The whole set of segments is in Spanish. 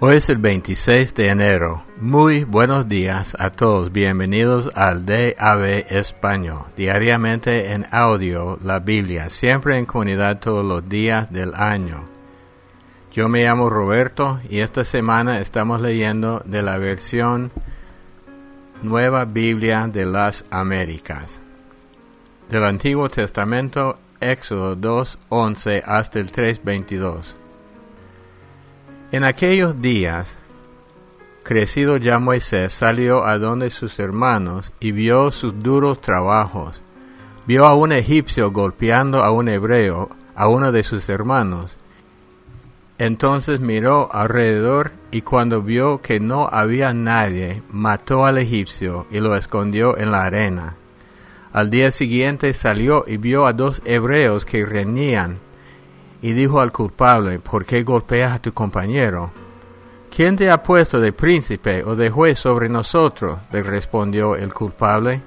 Hoy es el 26 de enero. Muy buenos días a todos. Bienvenidos al DAB Español. Diariamente en audio, la Biblia, siempre en comunidad todos los días del año. Yo me llamo Roberto y esta semana estamos leyendo de la versión Nueva Biblia de las Américas. Del Antiguo Testamento, Éxodo 2, 11 hasta el 3, 22. En aquellos días, crecido ya Moisés salió a donde sus hermanos y vio sus duros trabajos. Vio a un egipcio golpeando a un hebreo, a uno de sus hermanos. Entonces miró alrededor y cuando vio que no había nadie, mató al egipcio y lo escondió en la arena. Al día siguiente salió y vio a dos hebreos que reñían y dijo al culpable, ¿por qué golpeas a tu compañero? ¿Quién te ha puesto de príncipe o de juez sobre nosotros? le respondió el culpable.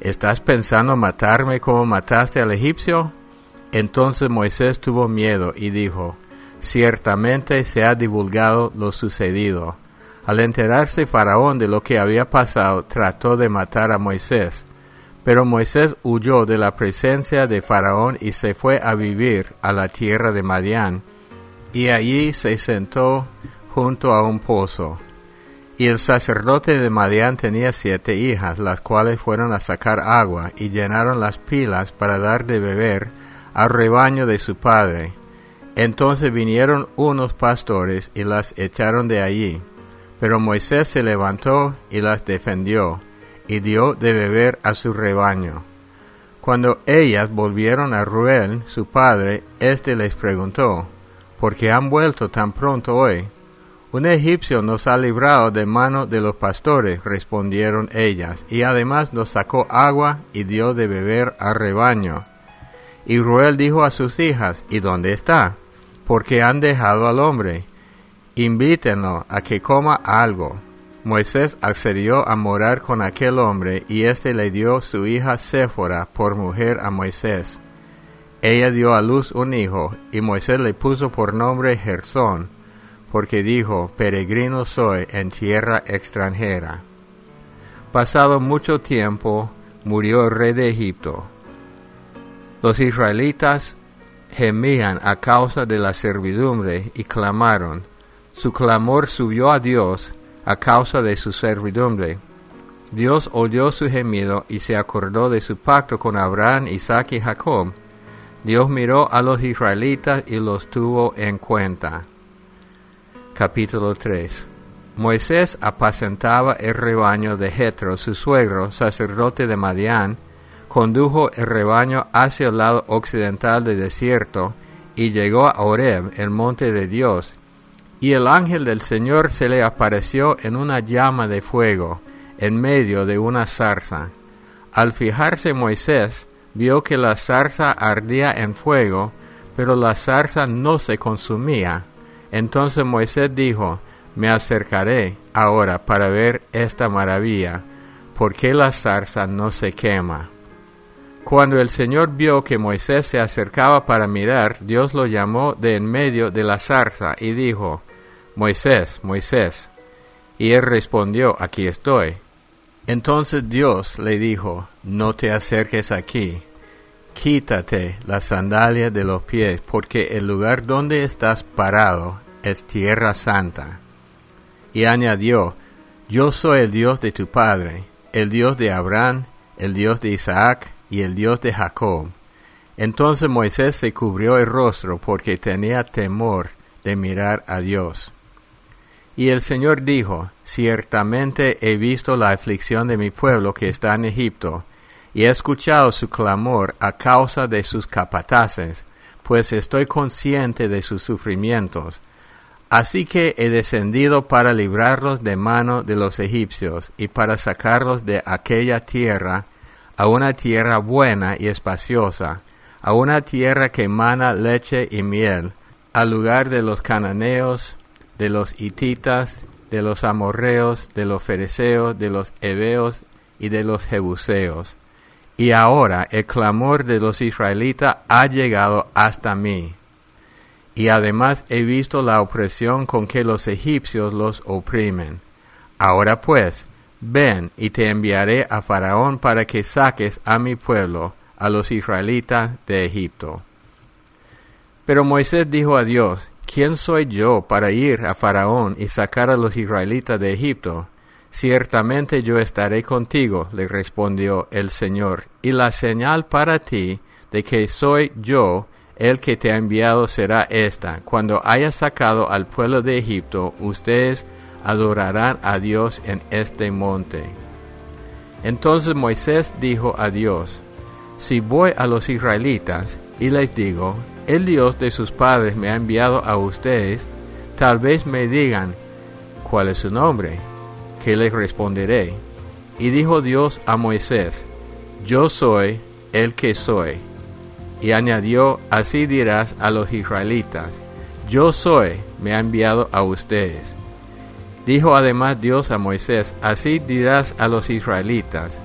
¿Estás pensando matarme como mataste al egipcio? Entonces Moisés tuvo miedo y dijo, Ciertamente se ha divulgado lo sucedido. Al enterarse Faraón de lo que había pasado, trató de matar a Moisés pero Moisés huyó de la presencia de Faraón y se fue a vivir a la tierra de Madián, y allí se sentó junto a un pozo. Y el sacerdote de Madián tenía siete hijas, las cuales fueron a sacar agua y llenaron las pilas para dar de beber al rebaño de su padre. Entonces vinieron unos pastores y las echaron de allí. Pero Moisés se levantó y las defendió y dio de beber a su rebaño. Cuando ellas volvieron a Ruel, su padre, éste les preguntó, ¿por qué han vuelto tan pronto hoy? Un egipcio nos ha librado de mano de los pastores, respondieron ellas, y además nos sacó agua y dio de beber al rebaño. Y Ruel dijo a sus hijas, ¿y dónde está? Porque han dejado al hombre. Invítenlo a que coma algo. Moisés accedió a morar con aquel hombre y éste le dio su hija Séfora por mujer a Moisés. Ella dio a luz un hijo y Moisés le puso por nombre Gersón, porque dijo, peregrino soy en tierra extranjera. Pasado mucho tiempo, murió el rey de Egipto. Los israelitas gemían a causa de la servidumbre y clamaron. Su clamor subió a Dios, a causa de su servidumbre. Dios oyó su gemido y se acordó de su pacto con Abraham, Isaac y Jacob. Dios miró a los israelitas y los tuvo en cuenta. Capítulo 3 Moisés apacentaba el rebaño de Jetro, su suegro, sacerdote de Madián, condujo el rebaño hacia el lado occidental del desierto y llegó a Oreb, el monte de Dios, y el ángel del Señor se le apareció en una llama de fuego, en medio de una zarza. Al fijarse Moisés, vio que la zarza ardía en fuego, pero la zarza no se consumía. Entonces Moisés dijo, Me acercaré ahora para ver esta maravilla, porque la zarza no se quema. Cuando el Señor vio que Moisés se acercaba para mirar, Dios lo llamó de en medio de la zarza y dijo, Moisés, Moisés. Y él respondió, aquí estoy. Entonces Dios le dijo, no te acerques aquí, quítate la sandalia de los pies, porque el lugar donde estás parado es tierra santa. Y añadió, yo soy el Dios de tu padre, el Dios de Abraham, el Dios de Isaac y el Dios de Jacob. Entonces Moisés se cubrió el rostro porque tenía temor de mirar a Dios. Y el Señor dijo, Ciertamente he visto la aflicción de mi pueblo que está en Egipto, y he escuchado su clamor a causa de sus capataces, pues estoy consciente de sus sufrimientos. Así que he descendido para librarlos de mano de los egipcios y para sacarlos de aquella tierra a una tierra buena y espaciosa, a una tierra que emana leche y miel, al lugar de los cananeos, de los hititas, de los amorreos, de los fereceos, de los heveos y de los jebuseos. Y ahora el clamor de los israelitas ha llegado hasta mí. y además he visto la opresión con que los egipcios los oprimen. Ahora pues, ven y te enviaré a Faraón para que saques a mi pueblo, a los israelitas de Egipto. Pero Moisés dijo a Dios, ¿quién soy yo para ir a Faraón y sacar a los israelitas de Egipto? Ciertamente yo estaré contigo, le respondió el Señor, y la señal para ti de que soy yo el que te ha enviado será esta. Cuando haya sacado al pueblo de Egipto, ustedes adorarán a Dios en este monte. Entonces Moisés dijo a Dios, Si voy a los israelitas y les digo, el Dios de sus padres me ha enviado a ustedes, tal vez me digan, ¿cuál es su nombre? ¿Qué les responderé? Y dijo Dios a Moisés, Yo soy el que soy. Y añadió, así dirás a los israelitas, yo soy, me ha enviado a ustedes. Dijo además Dios a Moisés, así dirás a los israelitas,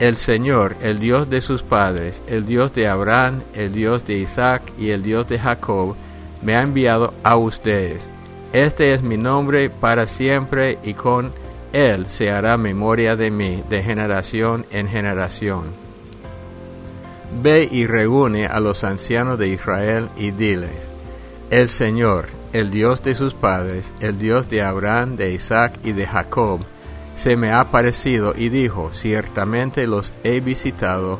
el Señor, el Dios de sus padres, el Dios de Abraham, el Dios de Isaac y el Dios de Jacob, me ha enviado a ustedes. Este es mi nombre para siempre y con él se hará memoria de mí de generación en generación. Ve y reúne a los ancianos de Israel y diles, El Señor, el Dios de sus padres, el Dios de Abraham, de Isaac y de Jacob, se me ha parecido y dijo, ciertamente los he visitado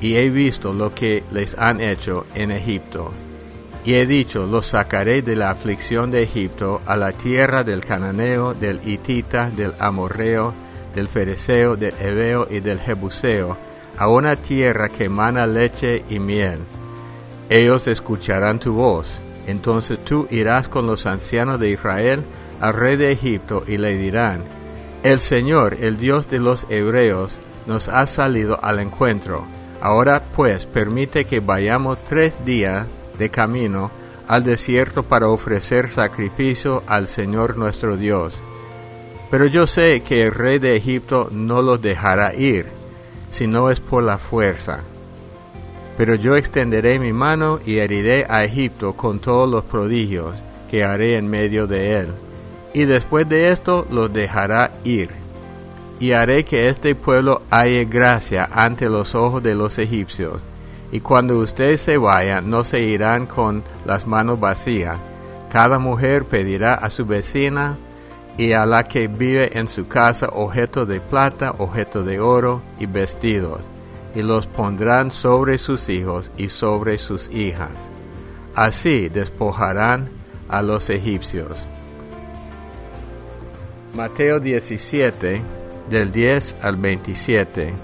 y he visto lo que les han hecho en Egipto. Y he dicho, los sacaré de la aflicción de Egipto a la tierra del cananeo, del hitita, del amorreo, del fereceo, del heveo y del jebuseo, a una tierra que emana leche y miel. Ellos escucharán tu voz. Entonces tú irás con los ancianos de Israel al rey de Egipto y le dirán, El Señor, el Dios de los hebreos, nos ha salido al encuentro. Ahora pues permite que vayamos tres días de camino al desierto para ofrecer sacrificio al Señor nuestro Dios. Pero yo sé que el rey de Egipto no los dejará ir si no es por la fuerza. Pero yo extenderé mi mano y heriré a Egipto con todos los prodigios que haré en medio de él. Y después de esto los dejará ir. Y haré que este pueblo halle gracia ante los ojos de los egipcios. Y cuando ustedes se vayan, no se irán con las manos vacías. Cada mujer pedirá a su vecina y a la que vive en su casa objeto de plata, objeto de oro y vestidos, y los pondrán sobre sus hijos y sobre sus hijas. Así despojarán a los egipcios. Mateo 17, del 10 al 27.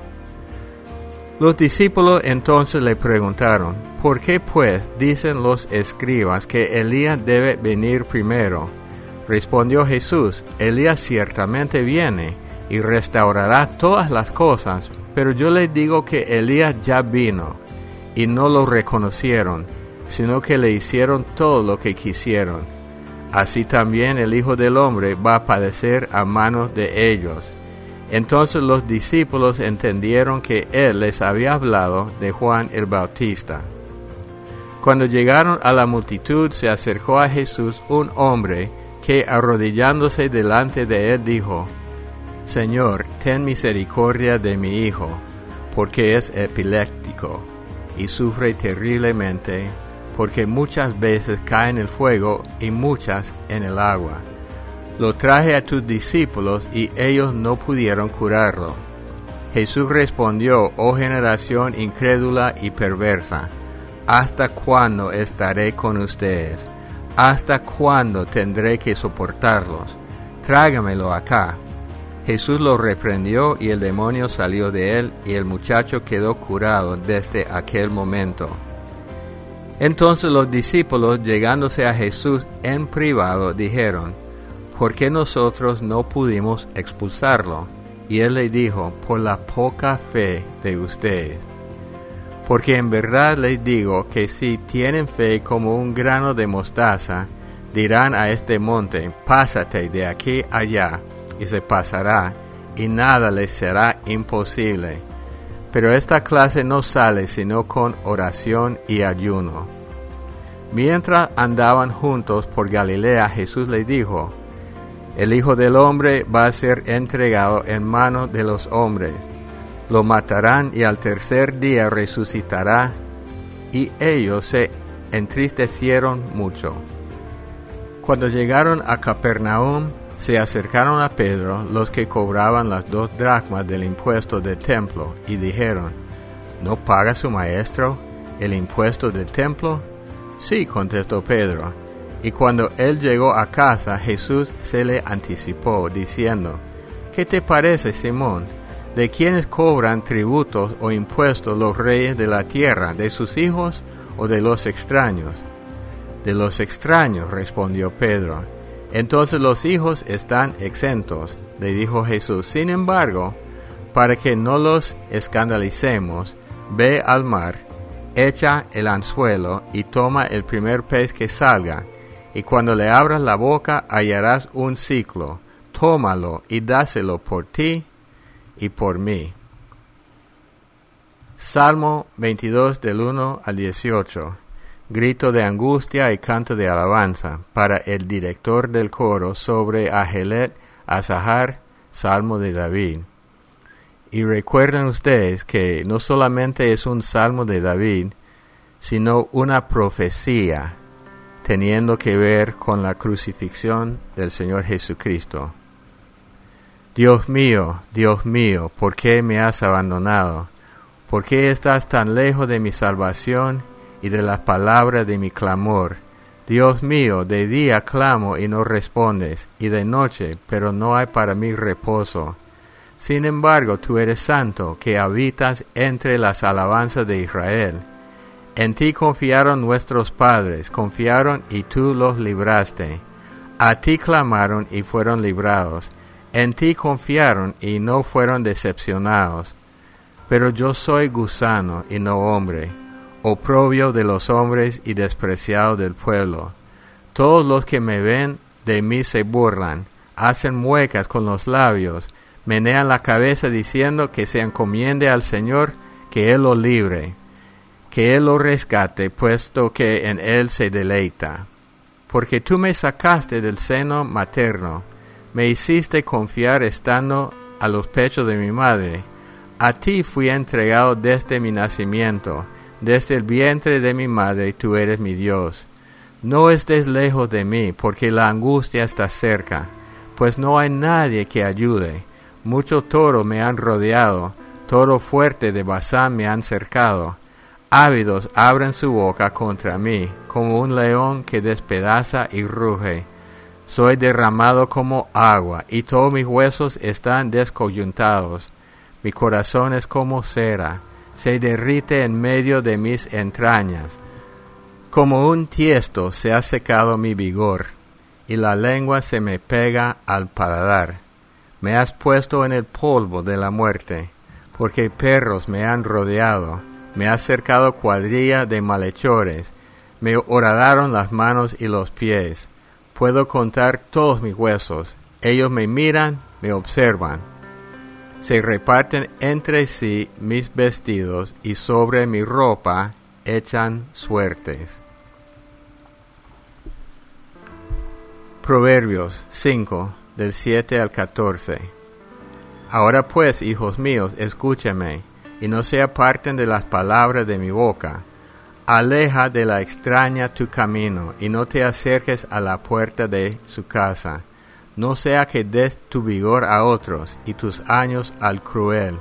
Los discípulos entonces le preguntaron, ¿por qué pues dicen los escribas que Elías debe venir primero? Respondió Jesús, Elías ciertamente viene y restaurará todas las cosas, pero yo les digo que Elías ya vino y no lo reconocieron, sino que le hicieron todo lo que quisieron. Así también el Hijo del Hombre va a padecer a manos de ellos. Entonces los discípulos entendieron que él les había hablado de Juan el Bautista. Cuando llegaron a la multitud se acercó a Jesús un hombre que arrodillándose delante de él dijo, Señor, ten misericordia de mi hijo, porque es epiléptico y sufre terriblemente, porque muchas veces cae en el fuego y muchas en el agua. Lo traje a tus discípulos y ellos no pudieron curarlo. Jesús respondió, oh generación incrédula y perversa, ¿hasta cuándo estaré con ustedes? ¿Hasta cuándo tendré que soportarlos? Trágamelo acá. Jesús lo reprendió y el demonio salió de él y el muchacho quedó curado desde aquel momento. Entonces los discípulos, llegándose a Jesús en privado, dijeron, ¿por qué nosotros no pudimos expulsarlo? Y él le dijo, por la poca fe de ustedes. Porque en verdad les digo que si tienen fe como un grano de mostaza, dirán a este monte, pásate de aquí allá, y se pasará, y nada les será imposible. Pero esta clase no sale sino con oración y ayuno. Mientras andaban juntos por Galilea, Jesús les dijo, El Hijo del Hombre va a ser entregado en manos de los hombres. Lo matarán y al tercer día resucitará. Y ellos se entristecieron mucho. Cuando llegaron a Capernaum, se acercaron a Pedro los que cobraban las dos dracmas del impuesto del templo y dijeron, ¿No paga su maestro el impuesto del templo? Sí, contestó Pedro. Y cuando él llegó a casa, Jesús se le anticipó, diciendo, ¿Qué te parece, Simón? ¿De quiénes cobran tributos o impuestos los reyes de la tierra? ¿De sus hijos o de los extraños? De los extraños, respondió Pedro. Entonces los hijos están exentos, le dijo Jesús. Sin embargo, para que no los escandalicemos, ve al mar echa el anzuelo y toma el primer pez que salga, y cuando le abras la boca hallarás un ciclo, tómalo y dáselo por ti y por mí. Salmo 22 del 1 al 18. Grito de angustia y canto de alabanza para el director del coro sobre Ajelet Azahar, Salmo de David. Y recuerden ustedes que no solamente es un salmo de David, sino una profecía teniendo que ver con la crucifixión del Señor Jesucristo. Dios mío, Dios mío, ¿por qué me has abandonado? ¿Por qué estás tan lejos de mi salvación y de las palabras de mi clamor? Dios mío, de día clamo y no respondes, y de noche, pero no hay para mí reposo. Sin embargo, tú eres santo, que habitas entre las alabanzas de Israel. En ti confiaron nuestros padres, confiaron y tú los libraste. A ti clamaron y fueron librados. En ti confiaron y no fueron decepcionados. Pero yo soy gusano y no hombre, oprobio de los hombres y despreciado del pueblo. Todos los que me ven de mí se burlan, hacen muecas con los labios, menean la cabeza diciendo que se encomiende al Señor, que Él lo libre, que Él lo rescate, puesto que en Él se deleita. Porque tú me sacaste del seno materno, me hiciste confiar estando a los pechos de mi madre. A ti fui entregado desde mi nacimiento, desde el vientre de mi madre tú eres mi Dios. No estés lejos de mí, porque la angustia está cerca, pues no hay nadie que ayude Muchos toros me han rodeado, toro fuerte de Bazán me han cercado. Ávidos abren su boca contra mí, como un león que despedaza y ruge. Soy derramado como agua, y todos mis huesos están descoyuntados. Mi corazón es como cera, se derrite en medio de mis entrañas. Como un tiesto se ha secado mi vigor, y la lengua se me pega al paladar me has puesto en el polvo de la muerte, porque perros me han rodeado, me has cercado cuadrilla de malhechores, me horadaron las manos y los pies. Puedo contar todos mis huesos, ellos me miran, me observan. Se reparten entre sí mis vestidos y sobre mi ropa echan suertes. Proverbios 5 del 7 al 14. Ahora pues, hijos míos, escúcheme, y no se aparten de las palabras de mi boca. Aleja de la extraña tu camino, y no te acerques a la puerta de su casa. No sea que des tu vigor a otros, y tus años al cruel.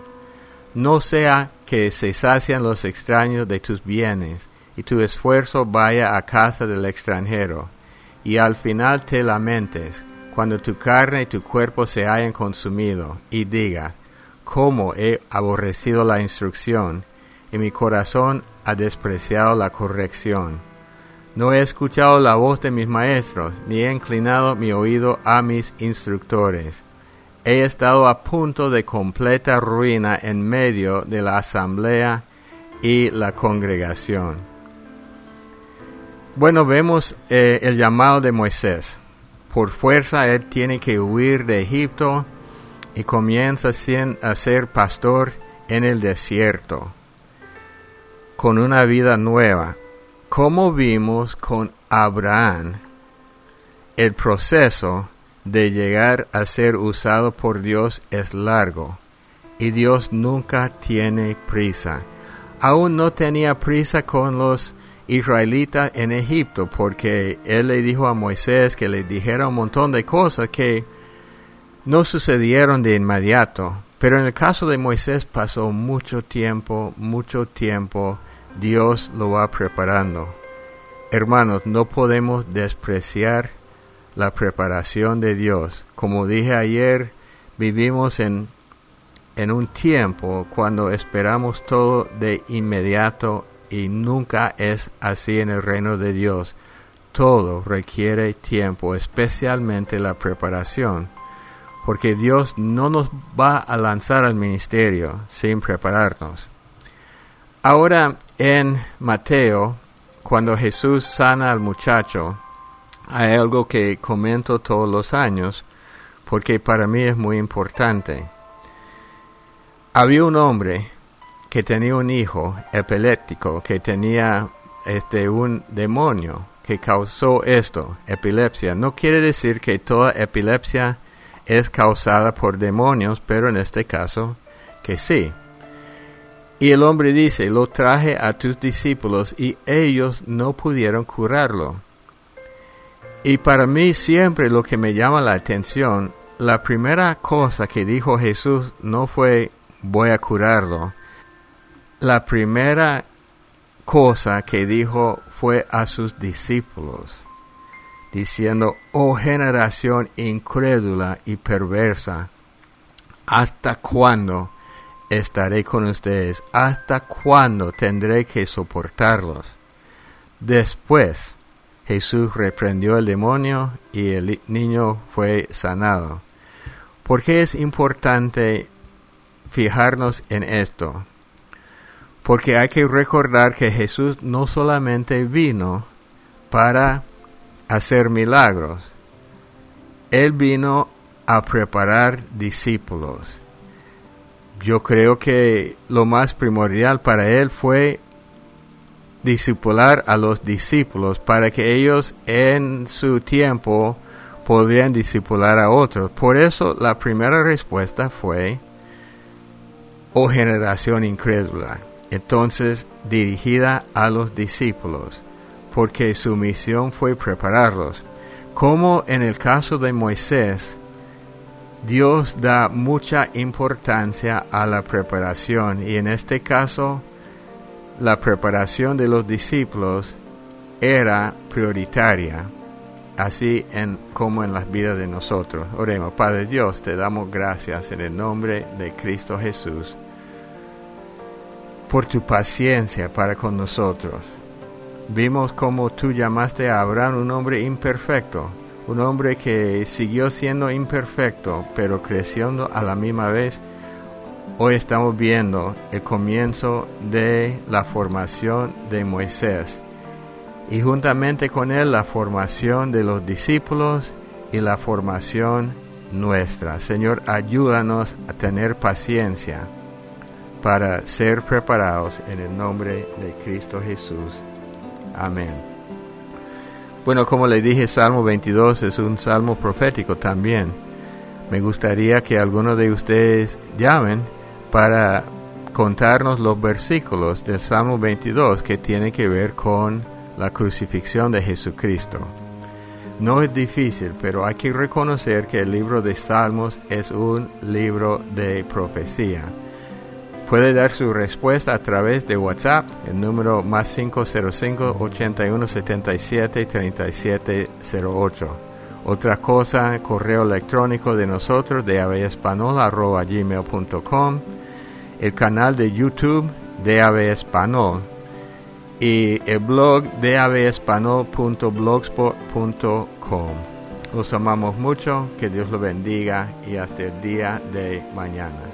No sea que se sacian los extraños de tus bienes, y tu esfuerzo vaya a casa del extranjero, y al final te lamentes, cuando tu carne y tu cuerpo se hayan consumido, y diga, cómo he aborrecido la instrucción, y mi corazón ha despreciado la corrección. No he escuchado la voz de mis maestros, ni he inclinado mi oído a mis instructores. He estado a punto de completa ruina en medio de la asamblea y la congregación. Bueno, vemos eh, el llamado de Moisés por fuerza él tiene que huir de Egipto y comienza a ser pastor en el desierto, con una vida nueva, como vimos con Abraham, el proceso de llegar a ser usado por Dios es largo y Dios nunca tiene prisa. Aún no tenía prisa con los israelitas en Egipto porque él le dijo a Moisés que le dijera un montón de cosas que no sucedieron de inmediato. Pero en el caso de Moisés pasó mucho tiempo, mucho tiempo, Dios lo va preparando. Hermanos, no podemos despreciar la preparación de Dios. Como dije ayer, vivimos en, en un tiempo cuando esperamos todo de inmediato y nunca es así en el reino de Dios. Todo requiere tiempo, especialmente la preparación, porque Dios no nos va a lanzar al ministerio sin prepararnos. Ahora en Mateo, cuando Jesús sana al muchacho, hay algo que comento todos los años porque para mí es muy importante. Había un hombre que tenía un hijo epiléptico que tenía este un demonio que causó esto, epilepsia. No quiere decir que toda epilepsia es causada por demonios, pero en este caso que sí. Y el hombre dice, lo traje a tus discípulos y ellos no pudieron curarlo. Y para mí siempre lo que me llama la atención, la primera cosa que dijo Jesús no fue voy a curarlo. La primera cosa que dijo fue a sus discípulos, diciendo, oh generación incrédula y perversa, ¿hasta cuándo estaré con ustedes? ¿Hasta cuándo tendré que soportarlos? Después, Jesús reprendió al demonio y el niño fue sanado. ¿Por qué es importante fijarnos en esto? Porque hay que recordar que Jesús no solamente vino para hacer milagros, Él vino a preparar discípulos. Yo creo que lo más primordial para Él fue discipular a los discípulos para que ellos en su tiempo podrían discipular a otros. Por eso la primera respuesta fue, oh generación incrédula. Entonces dirigida a los discípulos, porque su misión fue prepararlos. Como en el caso de Moisés, Dios da mucha importancia a la preparación y en este caso la preparación de los discípulos era prioritaria, así en, como en las vidas de nosotros. Oremos, Padre Dios, te damos gracias en el nombre de Cristo Jesús por tu paciencia para con nosotros. Vimos como tú llamaste a Abraham un hombre imperfecto, un hombre que siguió siendo imperfecto, pero creciendo a la misma vez Hoy estamos viendo el comienzo de la formación de Moisés y juntamente con él la formación de los discípulos y la formación nuestra. Señor, ayúdanos a tener paciencia para ser preparados en el nombre de Cristo Jesús. Amén. Bueno, como le dije, Salmo 22 es un salmo profético también. Me gustaría que algunos de ustedes llamen para contarnos los versículos del Salmo 22 que tienen que ver con la crucifixión de Jesucristo. No es difícil, pero hay que reconocer que el libro de Salmos es un libro de profecía. Puede dar su respuesta a través de WhatsApp, el número más 505-8177-3708. Otra cosa, correo electrónico de nosotros de gmail.com el canal de YouTube de Ave y el blog de. Los amamos mucho, que Dios lo bendiga y hasta el día de mañana.